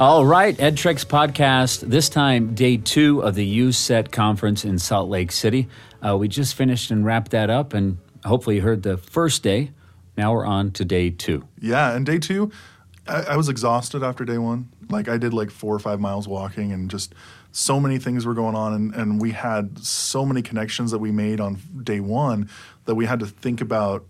All right, EdTrex podcast. This time, day two of the UCET conference in Salt Lake City. Uh, we just finished and wrapped that up, and hopefully you heard the first day. Now we're on to day two. Yeah, and day two, I, I was exhausted after day one. Like I did like four or five miles walking, and just so many things were going on, and, and we had so many connections that we made on day one that we had to think about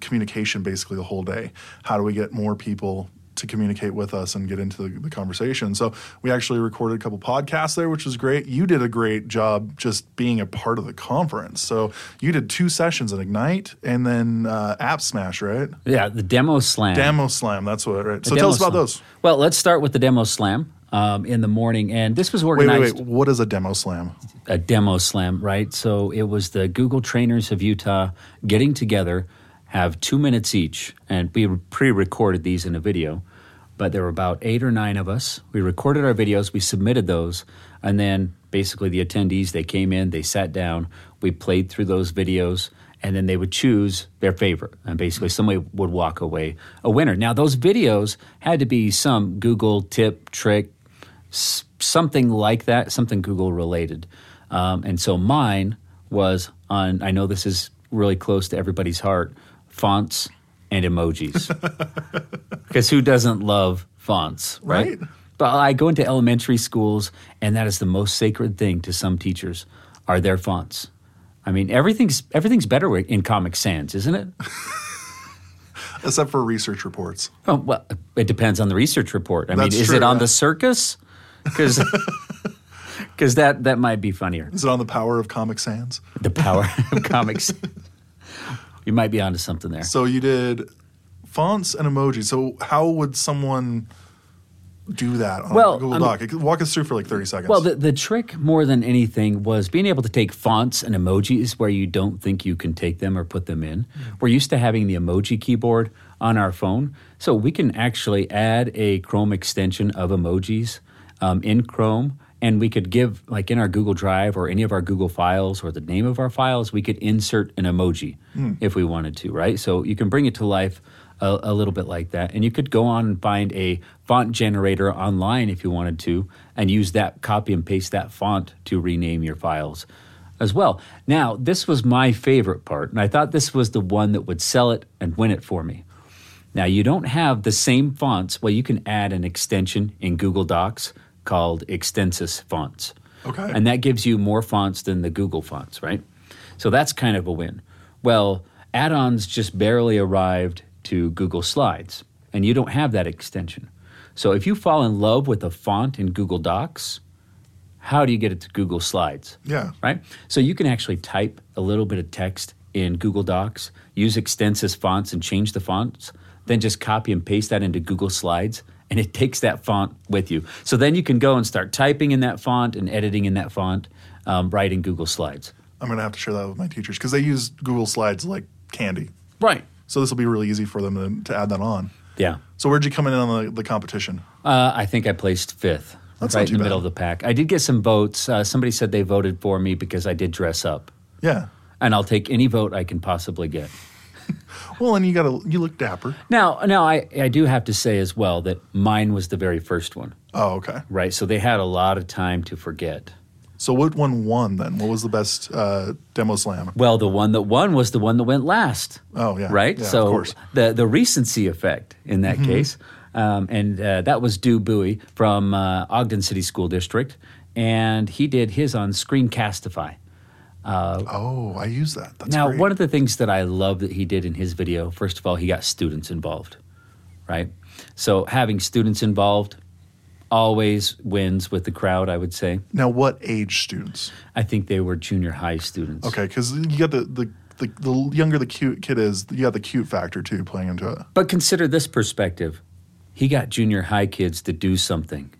communication basically the whole day. How do we get more people to communicate with us and get into the, the, conversation. So we actually recorded a couple podcasts there, which was great. You did a great job just being a part of the conference. So you did two sessions at Ignite and then uh, App Smash, right? Yeah, the Demo Slam. Demo Slam, that's what, right? The so tell us about Slam. those. Well, let's start with the Demo Slam. Um, in the morning, and this was organized. Wait, wait, wait. What is a demo slam? A demo slam, right? So it was the Google trainers of Utah getting together have two minutes each, and we pre recorded these in a video. But there were about eight or nine of us. We recorded our videos, we submitted those, and then basically the attendees, they came in, they sat down, we played through those videos, and then they would choose their favorite. And basically, somebody would walk away a winner. Now, those videos had to be some Google tip, trick, something like that, something Google related. Um, and so mine was on, I know this is really close to everybody's heart, fonts and emojis. Because who doesn't love fonts, right? right? But I go into elementary schools, and that is the most sacred thing to some teachers are their fonts. I mean, everything's everything's better in Comic Sans, isn't it? Except for research reports. Oh, well, it depends on the research report. I That's mean, is true, it on yeah. the circus? Because because that that might be funnier. Is it on the power of Comic Sans? The power of Comic Sans. You might be onto something there. So you did fonts and emojis. So how would someone do that on Well, Google Doc? Walk us through for like 30 seconds. Well, the, the trick more than anything was being able to take fonts and emojis where you don't think you can take them or put them in. We're used to having the emoji keyboard on our phone, so we can actually add a Chrome extension of emojis um, in Chrome. And we could give, like in our Google Drive or any of our Google files or the name of our files, we could insert an emoji hmm. if we wanted to, right? So you can bring it to life a, a little bit like that. And you could go on and find a font generator online if you wanted to, and use that, copy and paste that font to rename your files as well. Now, this was my favorite part, and I thought this was the one that would sell it and win it for me. Now, you don't have the same fonts. Well, you can add an extension in Google Docs called Extensis Fonts. Okay. And that gives you more fonts than the Google fonts, right? So that's kind of a win. Well, add ons just barely arrived to Google Slides, and you don't have that extension. So if you fall in love with a font in Google Docs, how do you get it to Google Slides? yeah. right? So you can actually type a little bit of text in Google Docs, use Extensis fonts and change the fonts, then just copy and paste that into Google Slides, and it takes that font with you. So then you can go and start typing in that font and editing in that font um, right in Google Slides. I'm going to have to share that with my teachers because they use Google Slides like candy. Right. So this will be really easy for them to, to add that on. Yeah. So where'd you come in on the, the competition? Uh, I think I placed fifth. That's right in the middle bad. of the pack. I did get some votes. Uh, somebody said they voted for me because I did dress up. Yeah. And I'll take any vote I can possibly get. Well, and you got to you look dapper. Now, now I, I do have to say as well that mine was the very first one. Oh, okay. Right. So they had a lot of time to forget. So what one won then? What was the best uh, demo slam? Well, the one that won was the one that went last. Oh, yeah. Right. Yeah, so of course. the the recency effect in that case, um, and uh, that was Dew Bowie from uh, Ogden City School District, and he did his on Screencastify. Oh, I use that. That's now, great. one of the things that I love that he did in his video, first of all, he got students involved, right? So having students involved always wins with the crowd. I would say. now, what age students? I think they were junior high students. Okay, because you got the, the the the younger the cute kid is, you got the cute factor too playing into it. But consider this perspective. He got junior high kids to do something,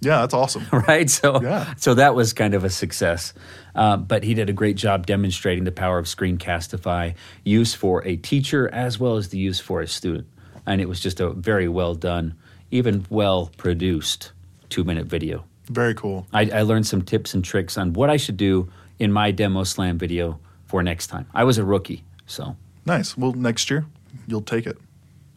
Yeah, that's awesome. right? So, Yeah. so that was kind of a success. Uh, but he did a great job demonstrating the power of Screencastify, use for a teacher as well as the use for a student. And it was just a very well done, even well produced two minute video. Very cool. I, I learned some tips and tricks on what I should do in my demo slam video for next time. I was a rookie, so Nice. Well, next year you'll take it.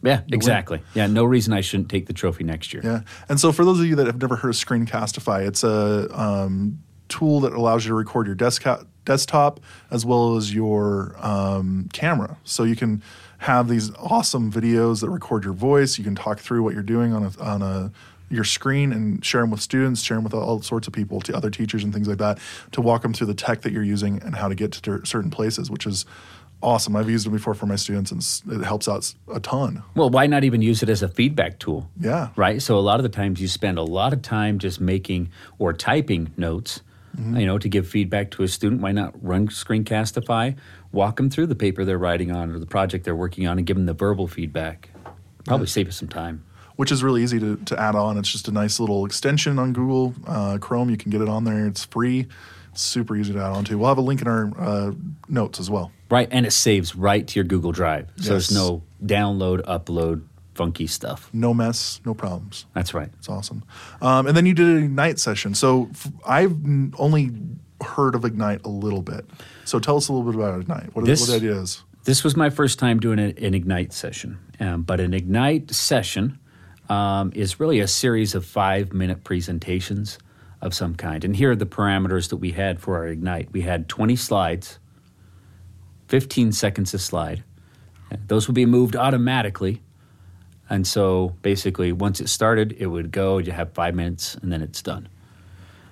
Yeah, exactly. Yeah, no reason I shouldn't take the trophy next year. Yeah. And so for those of you that have never heard of Screencastify, it's a um, tool that allows you to record your desktop desktop as well as your um, camera. So you can have these awesome videos that record your voice. You can talk through what you're doing on a on a your screen and share them with students, share them with all sorts of people, to other teachers and things like that, to walk them through the tech that you're using and how to get to certain places, which is awesome. I've used them before for my students, and it helps out a ton. Well, why not even use it as a feedback tool? Yeah. Right. So a lot of the times you spend a lot of time just making or typing notes. Mm-hmm. You know, to give feedback to a student, why not run Screencastify, walk them through the paper they're writing on or the project they're working on, and give them the verbal feedback? Probably yeah. save us some time which is really easy to, to add on. It's just a nice little extension on Google uh, Chrome. You can get it on there. It's free. Super easy to add on to. We'll have a link in our uh, notes as well. Right, and it saves right to your Google Drive. So yes. there's no download, upload, funky stuff. No mess, no problems. That's right. It's awesome. Um, and then you did an Ignite session. So f- I've only heard of Ignite a little bit. So tell us a little bit about Ignite. What, this, what the idea is? This was my first time doing an, an Ignite session. Um, but an Ignite session um, is really a series of five minute presentations of some kind. And here are the parameters that we had for our Ignite we had 20 slides, 15 seconds a slide. Those would be moved automatically. And so basically, once it started, it would go, you have five minutes, and then it's done.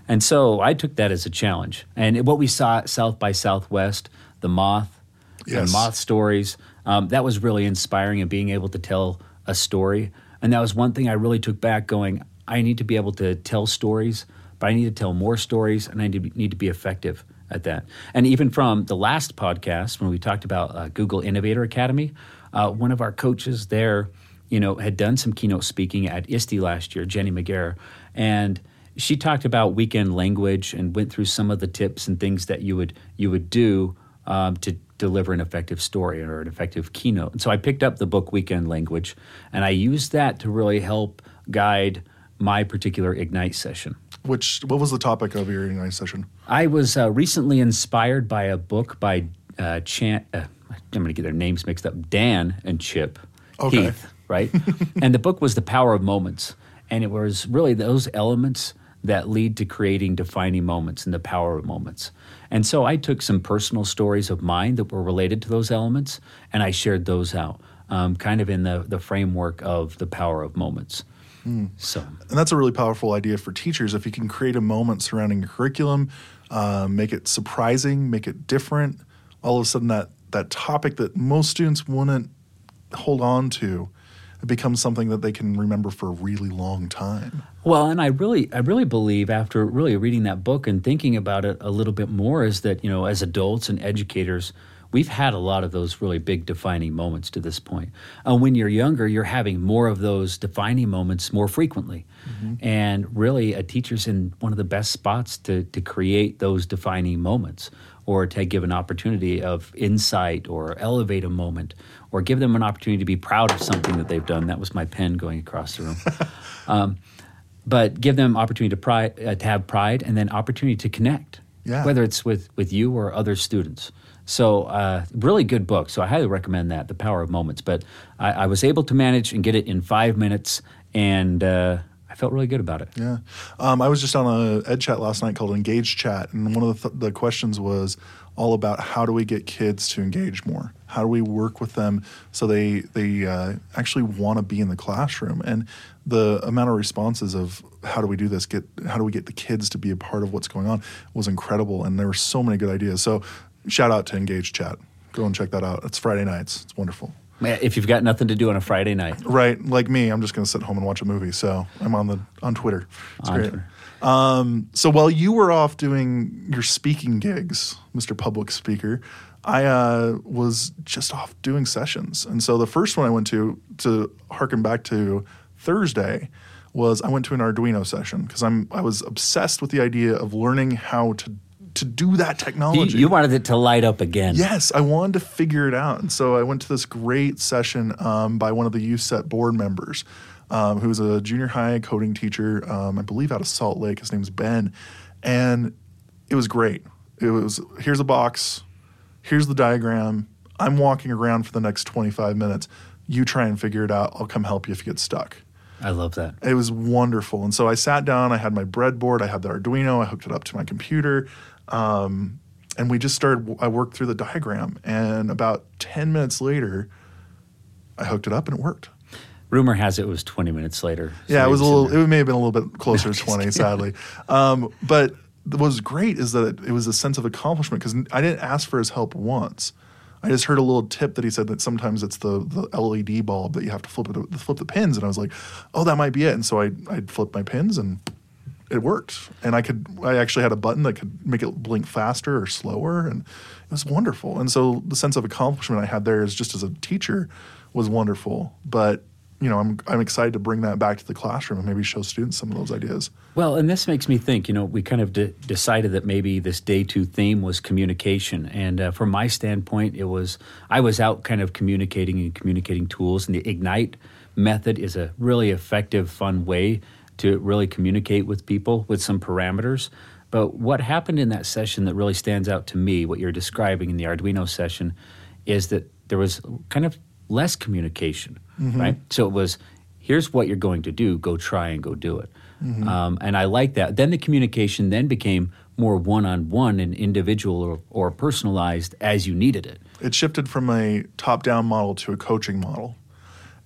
And so I took that as a challenge. And what we saw at South by Southwest, the moth yes. and moth stories, um, that was really inspiring and being able to tell a story and that was one thing I really took back going, I need to be able to tell stories, but I need to tell more stories and I need to be, need to be effective at that. And even from the last podcast, when we talked about uh, Google Innovator Academy, uh, one of our coaches there, you know, had done some keynote speaking at ISTE last year, Jennie Magiera, and she talked about weekend language and went through some of the tips and things that you would you would do um, to deliver an effective story or an effective keynote. And so I picked up the book Weekend Language and I used that to really help guide my particular Ignite session. Which what was the topic of your Ignite session? I was uh, recently inspired by a book by uh, Chan. Uh, I'm going to get their names mixed up. Dan and Chip okay. Heath, right? and the book was The Power of Moments, and it was really those elements that lead to creating defining moments and the power of moments. And so I took some personal stories of mine that were related to those elements and I shared those out, um, kind of in the, the framework of the power of moments. Mm. So, and that's a really powerful idea for teachers. If you can create a moment surrounding your curriculum, uh, make it surprising, make it different, all of a sudden that that topic that most students wouldn't hold on to it becomes something that they can remember for a really long time. Well, and I really, I really believe after really reading that book and thinking about it a little bit more is that you know, as adults and educators, we've had a lot of those really big defining moments to this point. And when you're younger, you're having more of those defining moments more frequently. Mm-hmm. And really, a teacher's in one of the best spots to to create those defining moments or to give an opportunity of insight or elevate a moment or give them an opportunity to be proud of something that they've done. That was my pen going across the room. um, but give them opportunity to, pride, uh, to have pride and then opportunity to connect, yeah. whether it's with, with you or other students. So, uh, really good book. So, I highly recommend that, The Power of Moments. But I, I was able to manage and get it in five minutes, and uh, I felt really good about it. Yeah. Um, I was just on a Ed Chat last night called Engage Chat, and one of the, th- the questions was all about how do we get kids to engage more? How do we work with them so they they uh, actually want to be in the classroom? And the amount of responses of how do we do this? Get how do we get the kids to be a part of what's going on was incredible, and there were so many good ideas. So shout out to Engage Chat. Go and check that out. It's Friday nights. It's wonderful. If you've got nothing to do on a Friday night, right? Like me, I'm just going to sit home and watch a movie. So I'm on the on Twitter. It's on great. Twitter. Um, so while you were off doing your speaking gigs, Mr. Public Speaker, I uh, was just off doing sessions. And so the first one I went to, to harken back to Thursday, was I went to an Arduino session because I'm I was obsessed with the idea of learning how to to do that technology. You, you, wanted it to light up again. Yes, I wanted to figure it out, and so I went to this great session um, by one of the UCET board members um, who's a junior high coding teacher, um, I believe out of Salt Lake. His name's Ben. And it was great. It was here's a box, here's the diagram. I'm walking around for the next 25 minutes. You try and figure it out. I'll come help you if you get stuck. I love that. It was wonderful. And so I sat down, I had my breadboard, I had the Arduino, I hooked it up to my computer. Um, and we just started, I worked through the diagram. And about 10 minutes later, I hooked it up and it worked. Rumor has it, it was 20 minutes later. Yeah, it was a little, it may have been a little bit closer to 20, sadly. Um, but what was great is that it, it was a sense of accomplishment because I didn't ask for his help once. I just heard a little tip that he said that sometimes it's the, the LED bulb that you have to flip it, flip the pins, and I was like, oh, that might be it. And so I I flipped my pins and it worked. And I could I actually had a button that could make it blink faster or slower, and it was wonderful. And so the sense of accomplishment I had there is just as a teacher was wonderful. But you know, I'm I'm excited to bring that back to the classroom and maybe show students some of those ideas. Well, and this makes me think, you know, we kind of de- decided that maybe this day two theme was communication. And uh, from my standpoint, it was, I was out kind of communicating and communicating tools. And the Ignite method is a really effective, fun way to really communicate with people with some parameters. But what happened in that session that really stands out to me, what you're describing in the Arduino session, is that there was kind of less communication, right? So it was, here's what you're going to do, go try and go do it. Um, and I like that. Then the communication then became more one on one and individual or, or personalized as you needed it. it shifted from a top down model to a coaching model.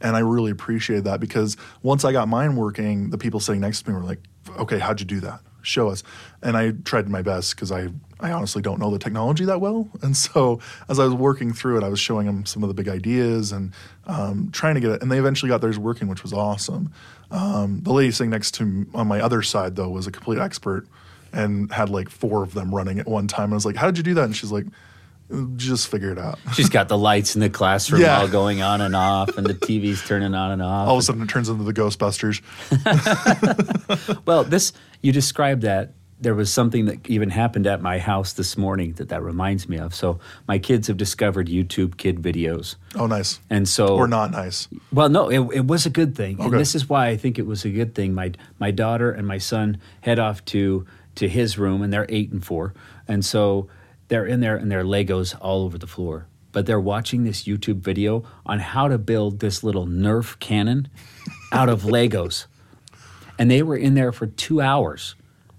And I really appreciated that because once I got mine working, the people sitting next to me were like, okay, how'd you do that? Show us. And I tried my best because I, I honestly don't know the technology that well. And so as I was working through it, I was showing them some of the big ideas and um, trying to get it. And they eventually got theirs working, which was awesome. Um, the lady sitting next to me on my other side, though, was a complete expert and had like four of them running at one time. I was like, how did you do that? And she's like, just figure it out. She's got the lights in the classroom Yeah. all going on and off, and the TV's turning on and off. all of a sudden it turns into the Ghostbusters. Well, this you described that there was something that even happened at my house this morning that that reminds me of. So my kids have discovered YouTube kid videos, Oh, nice. and so Or not nice. Well, no, it, it was a good thing, and this is why I think it was a good thing. My my daughter and my son head off to to his room, and they're eight and four, and so they're in there and their Legos all over the floor. But they're watching this YouTube video on how to build this little Nerf cannon out of Legos, and they were in there for two hours,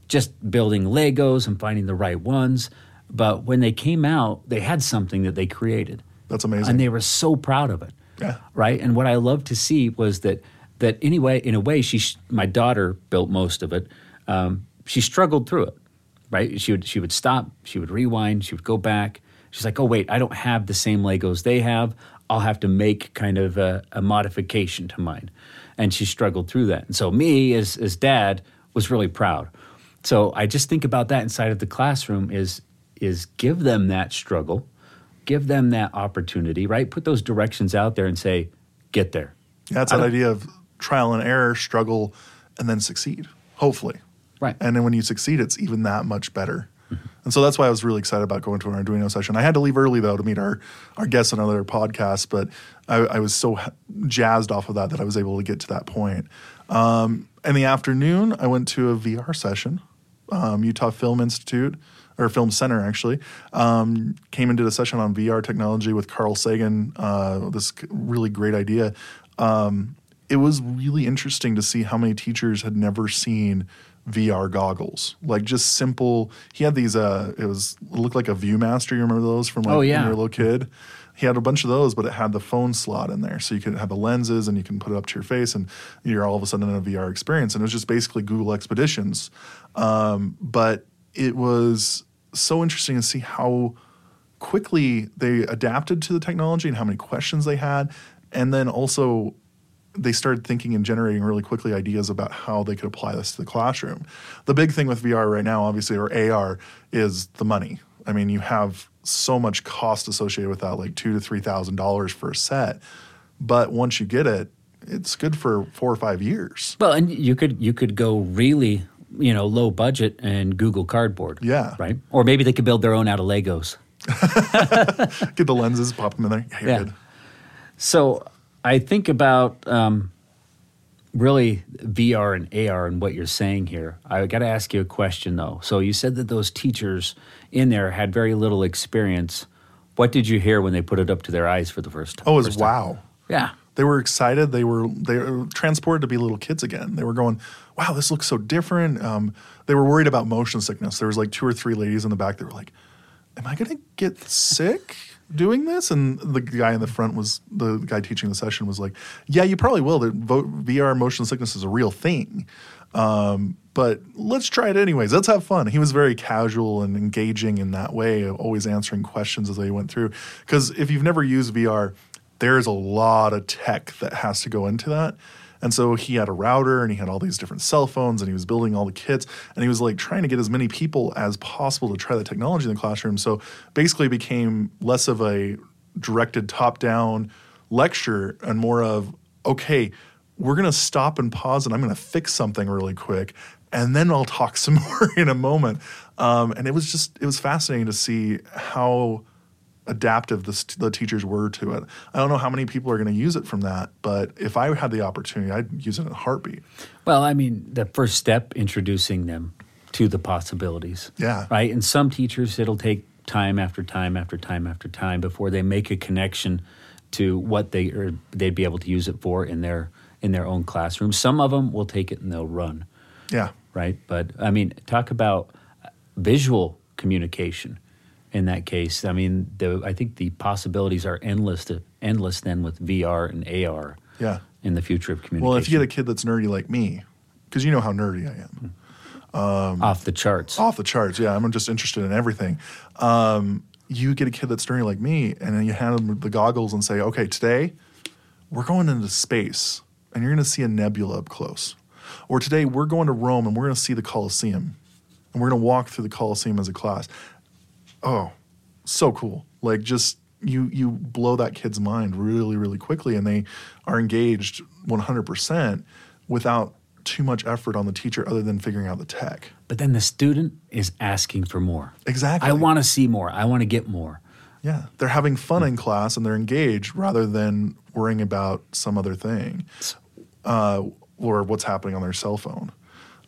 just building Legos and finding the right ones. But when they came out, they had something that they created That's amazing. and they were so proud of it. Yeah. Right. And what I loved to see was that that anyway, in a way, she sh- my daughter built most of it. Um, she struggled through it. Right. She would she would stop. She would rewind. She would go back. She's like, oh wait, I don't have the same Legos they have. I'll have to make kind of a, a modification to mine. And she struggled through that. And so me as as dad was really proud. So I just think about that inside of the classroom is is give them that struggle, give them that opportunity, right? Put those directions out there and say, get there. yeah, it's that idea of trial and error, struggle, and then succeed, hopefully. Right. And then when you succeed, it's even that much better. And so that's why I was really excited about going to an Arduino session. I had to leave early though to meet our, our guests on another podcast, but I, I was so jazzed off of that that I was able to get to that point. Um, in the afternoon, I went to a VR session, um, Utah Film Institute or Film Center actually. Um, came and did a session on VR technology with Carl Sagan. Uh, this really great idea. Um, it was really interesting to see how many teachers had never seen VR goggles, like just simple. He had these. Uh, it was it looked like a ViewMaster. You remember those from like Oh, when yeah. you were a little kid? He had a bunch of those, but it had the phone slot in there, so you could have the lenses and you can put it up to your face, and you're all of a sudden in a VR experience. And it was just basically Google Expeditions, um, but it was so interesting to see how quickly they adapted to the technology and how many questions they had, and then also they started thinking and generating really quickly ideas about how they could apply this to the classroom. The big thing with VR right now, obviously, or AR, is the money. I mean, you have so much cost associated with that, like two to three thousand dollars for a set. But once you get it, it's good for four or five years. Well, and you could you could go really, you know, low budget and Google Cardboard. Yeah. Right. Or maybe they could build their own out of Legos. Get the lenses, pop them in there. Yeah, you're Yeah. good. So I think about um, really VR and AR and what you're saying here. I got to ask you a question though. So you said that those teachers in there had very little experience. What did you hear when they put it up to their eyes for the first time? Oh, it was wow. Yeah. They were excited. They were they were transported to be little kids again. They were going, "Wow, this looks so different." Um, they were worried about motion sickness. There was like two or three ladies in the back that were like, "Am I going to get sick doing this?" And the guy in the front was the guy teaching the session was like, "Yeah, you probably will. The VR motion sickness is a real thing." Um, but let's try it anyways. Let's have fun. He was very casual and engaging in that way, always answering questions as they went through. Because if you've never used VR, there's a lot of tech that has to go into that. And so he had a router and he had all these different cell phones and he was building all the kits and he was like trying to get as many people as possible to try the technology in the classroom. So basically became less of a directed top down lecture and more of, okay, we're going to stop and pause and I'm going to fix something really quick and then I'll talk some more in a moment. Um, and it was just, it was fascinating to see how adaptive the, the teachers were to it. I don't know how many people are going to use it from that, but if I had the opportunity, I'd use it in a heartbeat. Well, I mean, the first step, introducing them to the possibilities. Yeah. Right? And some teachers, it'll take time after time after time after time before they make a connection to what they or they'd be able to use it for in their in their own classroom. Some of them will take it and they'll run. Yeah. Right? But I mean, talk about visual communication in that case. I mean, the, I think the possibilities are endless to, endless then with VR and AR. Yeah. In the future of communication. Well, if you get a kid that's nerdy like me, because you know how nerdy I am. Um, off the charts. Off the charts, yeah. I'm just interested in everything. Um, you get a kid that's nerdy like me, and then you hand them the goggles and say, okay, today we're going into space, and you're going to see a nebula up close. Or today we're going to Rome, and we're going to see the Colosseum, and we're going to walk through the Colosseum as a class. Oh, so cool. Like, just you you blow that kid's mind really really quickly and they are engaged 100% without too much effort on the teacher other than figuring out the tech. But then the student is asking for more. Exactly. I want to see more. I want to get more. Yeah. They're having fun in class and they're engaged rather than worrying about some other thing uh, or what's happening on their cell phone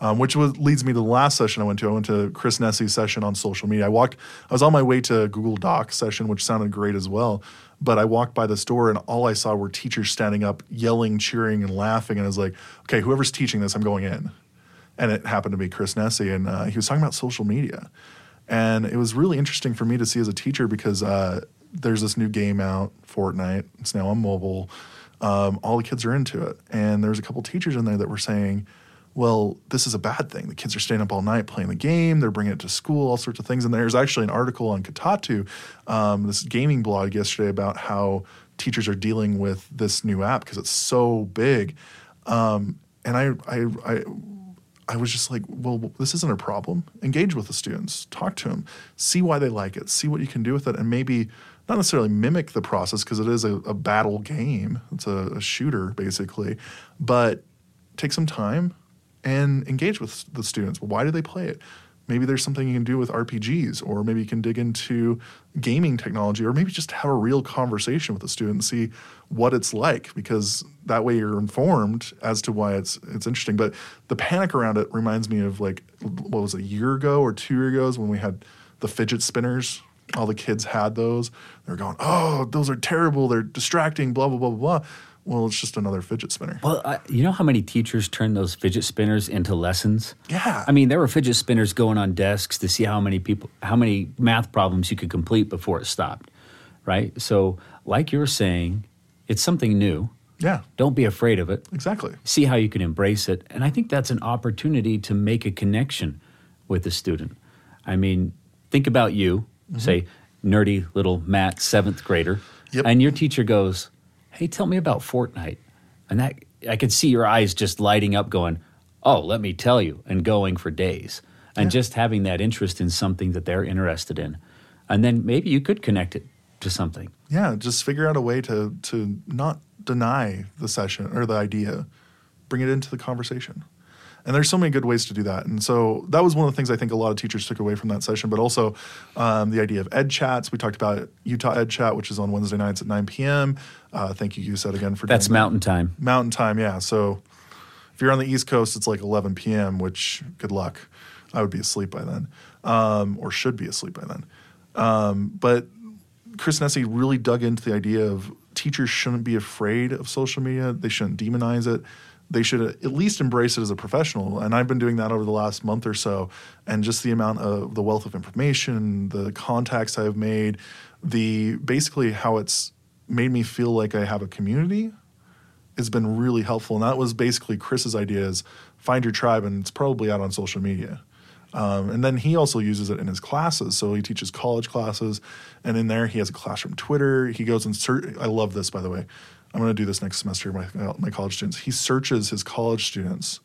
um, which was, leads me to the last session I went to. I went to Chris Nesi's session on social media. I walked, I was on my way to Google Doc session, which sounded great as well. But I walked by the store and all I saw were teachers standing up, yelling, cheering, and laughing. And I was like, okay, whoever's teaching this, I'm going in. And it happened to be Chris Nesi, and uh, he was talking about social media. And it was really interesting for me to see as a teacher because uh, there's this new game out, Fortnite. It's now on mobile. Um, all the kids are into it. And there's a couple teachers in there that were saying, well, this is a bad thing. The kids are staying up all night playing the game. They're bringing it to school, all sorts of things. And there's actually an article on Kotaku, um, this gaming blog yesterday about how teachers are dealing with this new app because it's so big. Um, and I, I, I, I was just like, well, this isn't a problem. Engage with the students, talk to them, see why they like it, see what you can do with it, and maybe not necessarily mimic the process because it is a, a, battle game. It's a, a shooter basically, but take some time and engage with the students. Why do they play it? Maybe there's something you can do with RPGs, or maybe you can dig into gaming technology, or maybe just have a real conversation with the student and see what it's like, because that way you're informed as to why it's it's interesting. But the panic around it reminds me of like what was it, a year ago or two years ago when we had the fidget spinners. All the kids had those. They were going, "Oh, those are terrible. They're distracting." Blah blah blah blah. Well, it's just another fidget spinner. Well, uh, you know how many teachers turn those fidget spinners into lessons? Yeah. I mean, there were fidget spinners going on desks to see how many people, how many math problems you could complete before it stopped, right? So, like you're saying, it's something new. Yeah. Don't be afraid of it. Exactly. See how you can embrace it. And I think that's an opportunity to make a connection with the student. I mean, think about you, mm-hmm. say, nerdy little Matt, seventh grader, yep. and your teacher goes, hey, tell me about Fortnite. And that I could see your eyes just lighting up, going, oh, let me tell you, and going for days. And yeah. just having that interest in something that they're interested in. And then maybe you could connect it to something. Yeah, just figure out a way to to not deny the session or the idea. Bring it into the conversation. And there's so many good ways to do that. And so that was one of the things I think a lot of teachers took away from that session, but also um, the idea of ed chats. We talked about Utah Ed Chat, which is on Wednesday nights at 9 p.m. Uh, thank you, you said again for That's that. That's mountain time. Mountain time, yeah. So if you're on the East Coast, it's like 11 p.m., which good luck. I would be asleep by then, um, or should be asleep by then. Um, but Chris Nesi really dug into the idea of teachers shouldn't be afraid of social media. They shouldn't demonize it. They should at least embrace it as a professional. And I've been doing that over the last month or so. And just the amount of the wealth of information, the contacts I've made, the basically how it's made me feel like I have a community has been really helpful. And that was basically Chris's idea is find your tribe, and it's probably out on social media. Um, and then he also uses it in his classes. So he teaches college classes, and in there he has a classroom Twitter. He goes and search. I love this, by the way. I'm going to do this next semester. With my uh, my college students. He searches his college students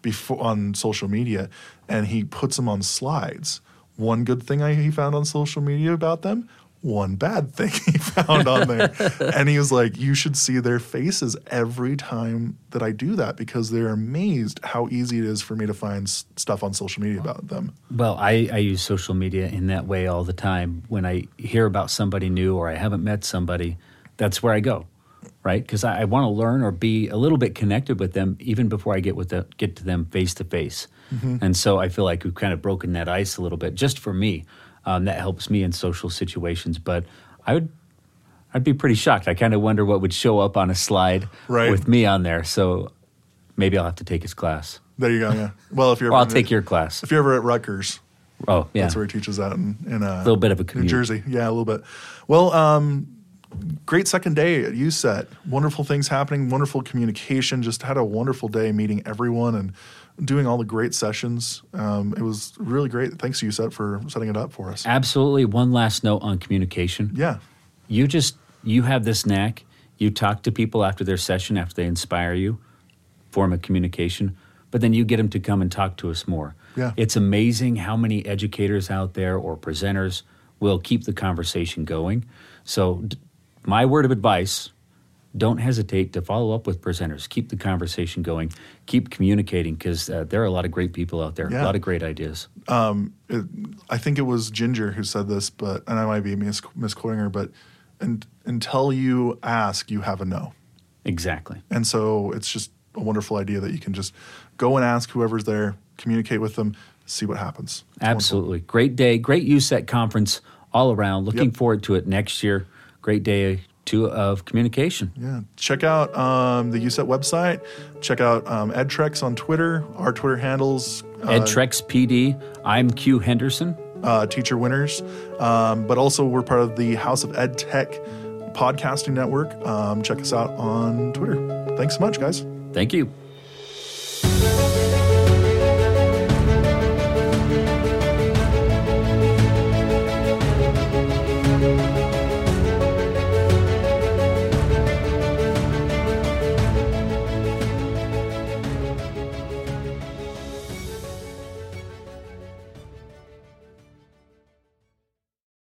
before on social media, and he puts them on slides. One good thing I, he found on social media about them one bad thing he found on there. and he was like, You should see their faces every time that I do that because they're amazed how easy it is for me to find s- stuff on social media about them. Well, I, I use social media in that way all the time. When I hear about somebody new or I haven't met somebody, that's where I go, right? Because I, I want to learn or be a little bit connected with them even before I get with the, get to them face to face. And so I feel like we've kind of broken that ice a little bit, just for me. Um, that helps me in social situations. But I would, I'd be pretty shocked. I kind of wonder what would show up on a slide Right. with me on there. So maybe I'll have to take his class. There you go. Yeah. Well, if you're Or I'll take your class. if you're ever at Rutgers, Oh, yeah. that's where he teaches that in, in a Little bit of a New. Jersey. Yeah, a little bit. Well, um, great second day at UCET. Wonderful things happening. Wonderful communication. Just had a wonderful day meeting everyone and doing all the great sessions. Um, it was really great. Thanks to UCET for setting it up for us. Absolutely. One last note on communication. Yeah. You just you have this knack. You talk to people after their session, after they inspire you, form a communication, but then you get them to come and talk to us more. Yeah. It's amazing how many educators out there or presenters will keep the conversation going. So, d- my word of advice don't hesitate to follow up with presenters. Keep the conversation going. Keep communicating because uh, there are a lot of great people out there, Yeah. a lot of great ideas. it, I think it was Ginger who said this, but and I might be mis- misquoting her, but and, until you ask, you have a no. Exactly. And so it's just a wonderful idea that you can just go and ask whoever's there, communicate with them, see what happens. It's wonderful. Absolutely. Great day. Great UCET conference all around. Looking Yep. forward to it next year. Great day two of communication. Yeah. Check out um, the UCET website. Check out um, EdTrex on Twitter. Our Twitter handles. Uh, EdTrex PD. I'm Q Henderson. uh, teacher winners, um, but also we're part of the House of Ed Tech podcasting network. Um, check us out on Twitter. Thanks so much, guys. Thank you.